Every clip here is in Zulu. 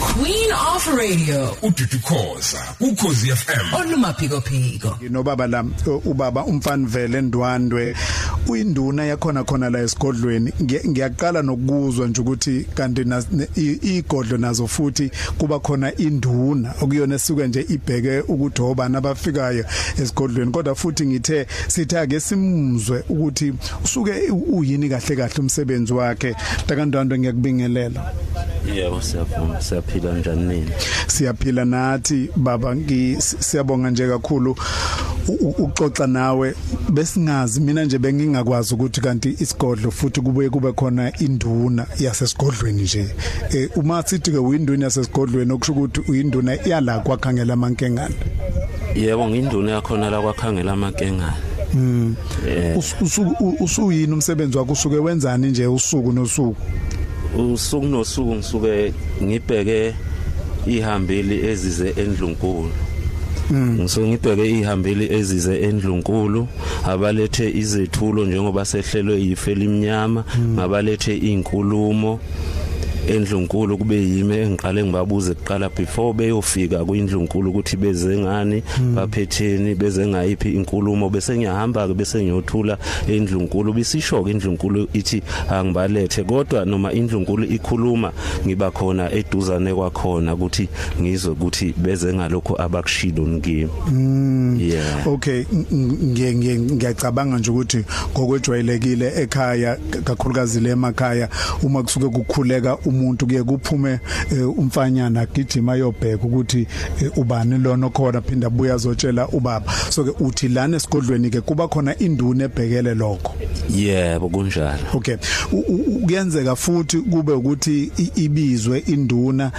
Queen of Radio. uDudu Khoza ukhozi FM olumaphiko phiko nobaba la ubaba umfana vele Ndwandwe uyinduna yakhona khona la esigodlweni. Ngiyaqala nokuzwa nje ukuthi kanti igodlo nazo futhi kuba khona induna. Okuyona esuke nje ibheke ukuthi obani abafikayo esigodlweni. Kodwa futhi ngithe sithi ake simuzwe ukuthi usuke uyini kahle kahle umsebenzi wakhe. Takandwandwe ngiyakubingelela. Yebo siyavuma siyaphila njani nini? Siyaphila nathi baba siyabonga nje kakhulu. Uxoxa nawe. Besingazi mina nje bengingakwazi ukuthi kanti isigodlo futhi kubuye kube khona induna yasesigodlweni nje. Eh uma sithi ke uyinduna yasesigodlweni okusho ukuthi uyinduna yala kwakhangela amankengane. Yebo nginduna yakhona la kwakhangela amankengane. Mm. Usuku usuyini umsebenzi wakho? Usuke wenzani nje usuku nosuku? Usuku nosuku ngisuke ngibheke ihambeli ezize endlunkulu. ngisuke ngibheke ihambeli ezize endlunkulu abalethe izethulo njengoba sehlelwe yife limnyama ngabalethe inkulumo endlunkulu kube yimi engiqale ngibabuze kuqala before beyofika kwindlunkulu ukuthi beze ngani baphetheni beze ngayiphi inkulumo. Bese ngiyahamba ke bese ngiyothula endlunkulu bisisho ke indlunkulu ithi angibalethe. Kodwa noma indlunkulu ikhuluma ngiba khona eduzane kwakhona ukuthi ngizwe ukuthi beze ngalokho abakushilo ngimi yeah. Okay ngiyacabanga nje ukuthi ngokwejwayelekile ekhaya kakhulukazi le emakhaya uma kusuke kukhuleka umuntu kuye kuphume umfanyana gijima yobheka ukuthi ubani lona khona phinda abuya azotshela ubaba. So ke uthi lana esigodlweni ke kuba khona induna ebhekele lokho. Yebo kunjalo. Okay. Kuyenzeka futhi kube ukuthi ibizwe induna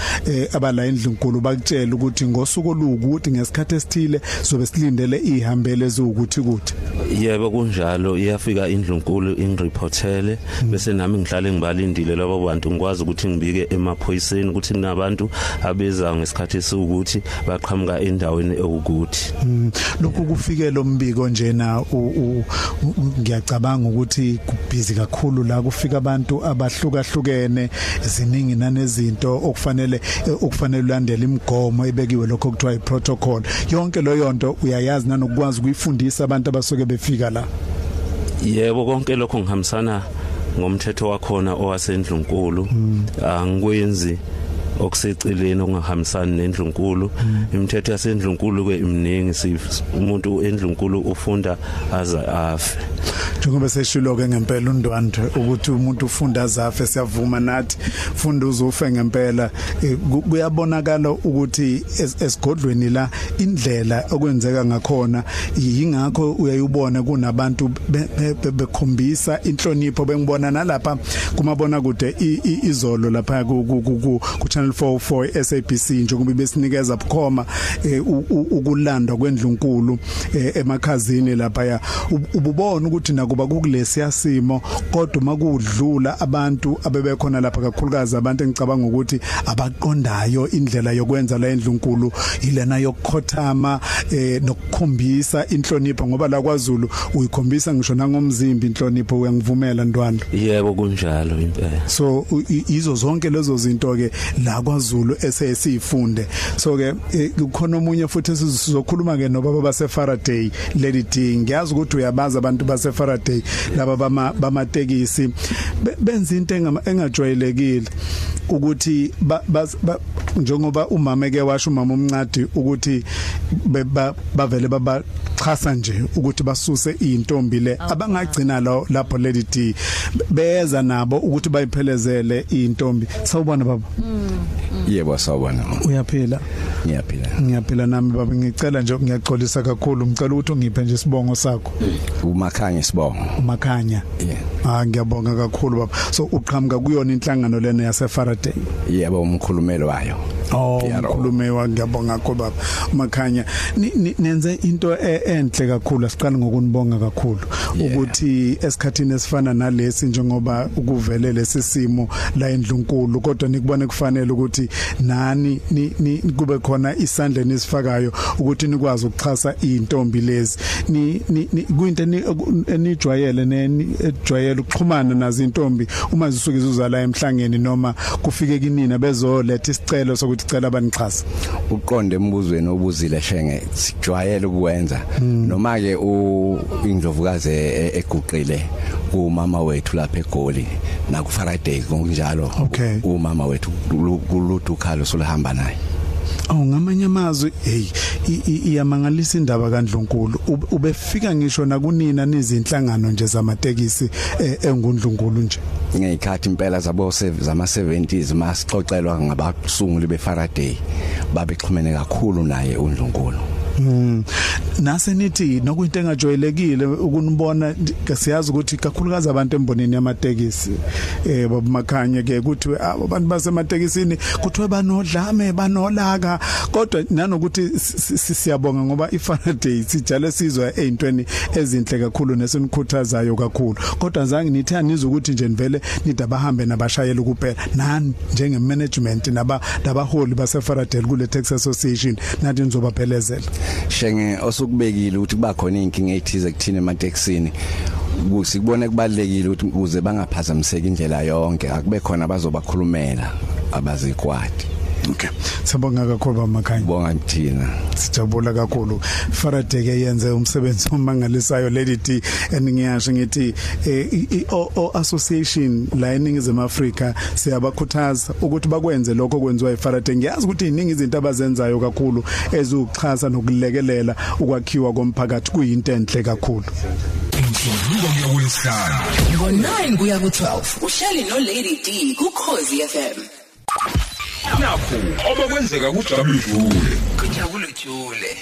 abala endlunkulu bakutshela ukuthi ngosuku olukuthi ngesikhathi esithile sobe silindele ihambele ezukuthi kuthi. Yebo kunjalo. Iyafika indlunkulu ingreportele bese nami ngihlale ngibalindile labo bantu ngikwazi ukuthi ngibike emaphoyiseni ukuthi kunabantu abeza ngesikhathi esiwukuthi baqhamuka endaweni ewukuthi. Lokhu kufike lo mbiko njena ngiyacabanga ukuthi kubhizi kakhulu la kufika abantu abahlukahlukene ziningi nanezinto okufanele okufanele ulandele imigomo ebekiwe lokho kuthiwa iprotocol. Yonke leyo nto uyayazi nanokwazi ukuyifundisa abantu abasuke befika la? Yebo konke lokho ngihambisana ngomthetho wakhona owasendlunkulu angikwenzi okuseceleni okungahambisani nendlunkulu imithetho yasendlunkulu ke imningi umuntu endlunkulu ufunda aza afe. Njengoba seshilo ke ngempela undwandwe ukuthi umuntu ufunda azafe siyavuma nathi funda uzofe ngempela. Kuyabonakala ukuthi esigodlweni la indlela okwenzeka ngakhona yingakho uyayubona kunabantu bekhombisa inhlonipho bengibona nalapha kumabona kude izolo lapha ku channel 44 SABC njengoba besinikeza bukhoma ukulandwa kwendlunkulu emakhazini lapha ya ububona ukuthi nakuba kukulesiya simo kodwa makudlula abantu abebekhona lapha kakhulukazi abantu engicabanga ukuthi abaqondayo indlela yokwenza la endlunkulu ilena yokukhothama nokukhombisa inhlonipho ngoba la kwaZulu uyikhombisa ngisho nangomzimba inhlonipho uyangivumela ndwandwe yebo kunjalo impela. So izo zonke lezo zinto ke la kwaZulu esesifunde so ke kukhona omunye futhi sizokhuluma ke nobaba base Faraday lady D. Ngiyazi ukuthi uyabaza abantu base Faraday laba bama bamatekisi. Benza into engajwayelekile ukuthi njengoba umama ke washo umama umncadi ukuthi bavele baba chasa nje ukuthi basuse intombi le. Abangagcina lo lapho lady D beza nabo ukuthi bayiphelezele intombi sawubona baba. Yebo sawubona uyaphila? Ngiyaphila. Ngiyaphila nami baba ngicela nje ngiyaxolisa kakhulu. Ngicela ukuthi ungiphe nje isibongo sakho. Umakhanya sibongo umakhanya? Ah ngiyabonga kakhulu baba. So uqhamuka kuyona inhlangano lena yase Faraday yebo umkhulumelo wayo. Oh PRO. mkhulume wa ngiyabonga kakhulu baba. Makhanya nenze into e- enhle kakhulu asiqala ngokunibonga kakhulu. Ukuthi esikhathini esifana nalesi njengoba ukuvele lesisimo la endlunkulu kodwa nikubone kufanele ukuthi nani ni- ni- kube khona isandla nisifakayo ukuthi nikwazi ukuxhasa intombi lezi. Ni kuyinto eni- enijwayele nenijwayele ukuxhumana nazo intombi uma zisuke zizala emhlangeni noma kufike kinina bezoletha isicelo sokuthi cela abanixhasa uqonde embuzweni obuzile shenge sijwayele ukwenza. Noma ke indlovukazi e- eguqile umama wethu lapha egoli na ku Friday kunjalo umama wethu kuludu khalo solihamba naye. Awu ngamanye amazwi hey i- i- iyamangalisa indaba kaNdlunkulu. Ube- ubefika ngisho nakunina nizinhlangano nje zamatekisi eh, engundlunkulu nje. Ngeyikhathi impela zabo se- zama 70s masixoxelwa ngabasunguli be Faraday babexhumene kakhulu naye uNdlunkulu. Mm. Nase nithi nokuyinto engajwayelekile ukunibona siyazi ukuthi kakhulukazi abantu embonini yamatekisi eh babumakhanye ke kuthi abantu basematekisini kuthiwe banodlame banolaka. Kodwa nanokuthi si- si- siyabonga ngoba iFaraday sijale sizwa eintweni ezinhle kakhulu nesinikhuthazayo kakhulu. Kodwa zange nithi anizwe ukuthi nje nivele nithi abahambe nabashayeli kuphela. Nani? Njenge management naba nabaholi base Faraday kule Taxi Association. Nathi nizobaphelezela shenge osukubekile ukuthi kuba khona inkinga ethize kuthina emateksini sikubone kubalekile ukuthi ukuze bangaphazamiseki indlela yonke akube khona bazobakhulumela abazikwadi Okay. Sibonga kakhulu bamakhanya. bonga thina Sijabula kakhulu. Faraday ke yenze umsebenzi omangalisayo Lady D eningiyasho ngithi eh, i- i o, o association la eningizimu Afrika siyabakhuthaza ukuthi bakwenze lokho kwenziwa eFaraday. Ngiyazi ukuthi iningi izinto abazenzayo kakhulu ezukuxhasa nokulekelela ukwakhiwa komphakathi kuyinto enhle kakhulu. umsombuluko kuya kulesihlanu ngo9 kuya ku12 uhleli no Lady D ku Khosi FM nakho obakwenzeka kujabule kujabule jule